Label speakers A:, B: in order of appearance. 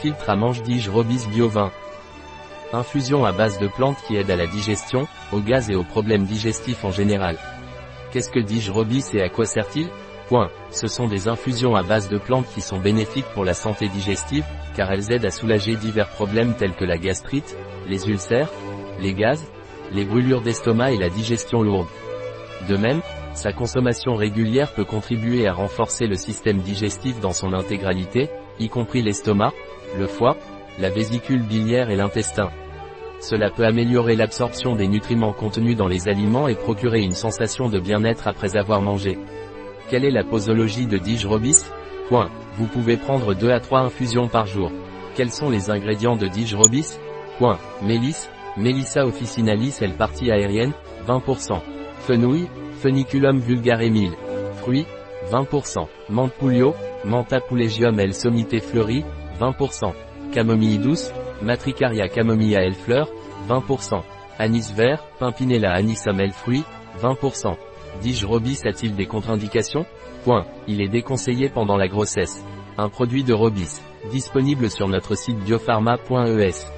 A: Filtre à manche dige Robis Bio 20. Infusion à base de plantes qui aide à la digestion, au gaz et aux problèmes digestifs en général. Qu'est-ce que dige Robis et à quoi sert-il? Point. Ce sont des infusions à base de plantes qui sont bénéfiques pour la santé digestive, car elles aident à soulager divers problèmes tels que la gastrite, les ulcères, les gaz, les brûlures d'estomac et la digestion lourde. De même, sa consommation régulière peut contribuer à renforcer le système digestif dans son intégralité, y compris l'estomac, le foie, la vésicule biliaire et l'intestin. Cela peut améliorer l'absorption des nutriments contenus dans les aliments et procurer une sensation de bien-être après avoir mangé. Quelle est la posologie de Dige Robis? Point. Vous pouvez prendre 2 à 3 infusions par jour. Quels sont les ingrédients de Dige Robis? Point. Mélisse, Melissa officinalis L partie aérienne, 20%. Fenouil, Feniculum vulgare 1000. Fruits, 20%. Menthe Poulio, Mentha poulegium L sommité fleurie, 20%. Camomille douce, Matricaria camomilla L fleur, 20%. Anis vert, Pimpinella anisum L fruit, 20%. Dige Robis a-t-il des contre-indications? Point. Il est déconseillé pendant la grossesse. Un produit de Robis. Disponible sur notre site biopharma.es.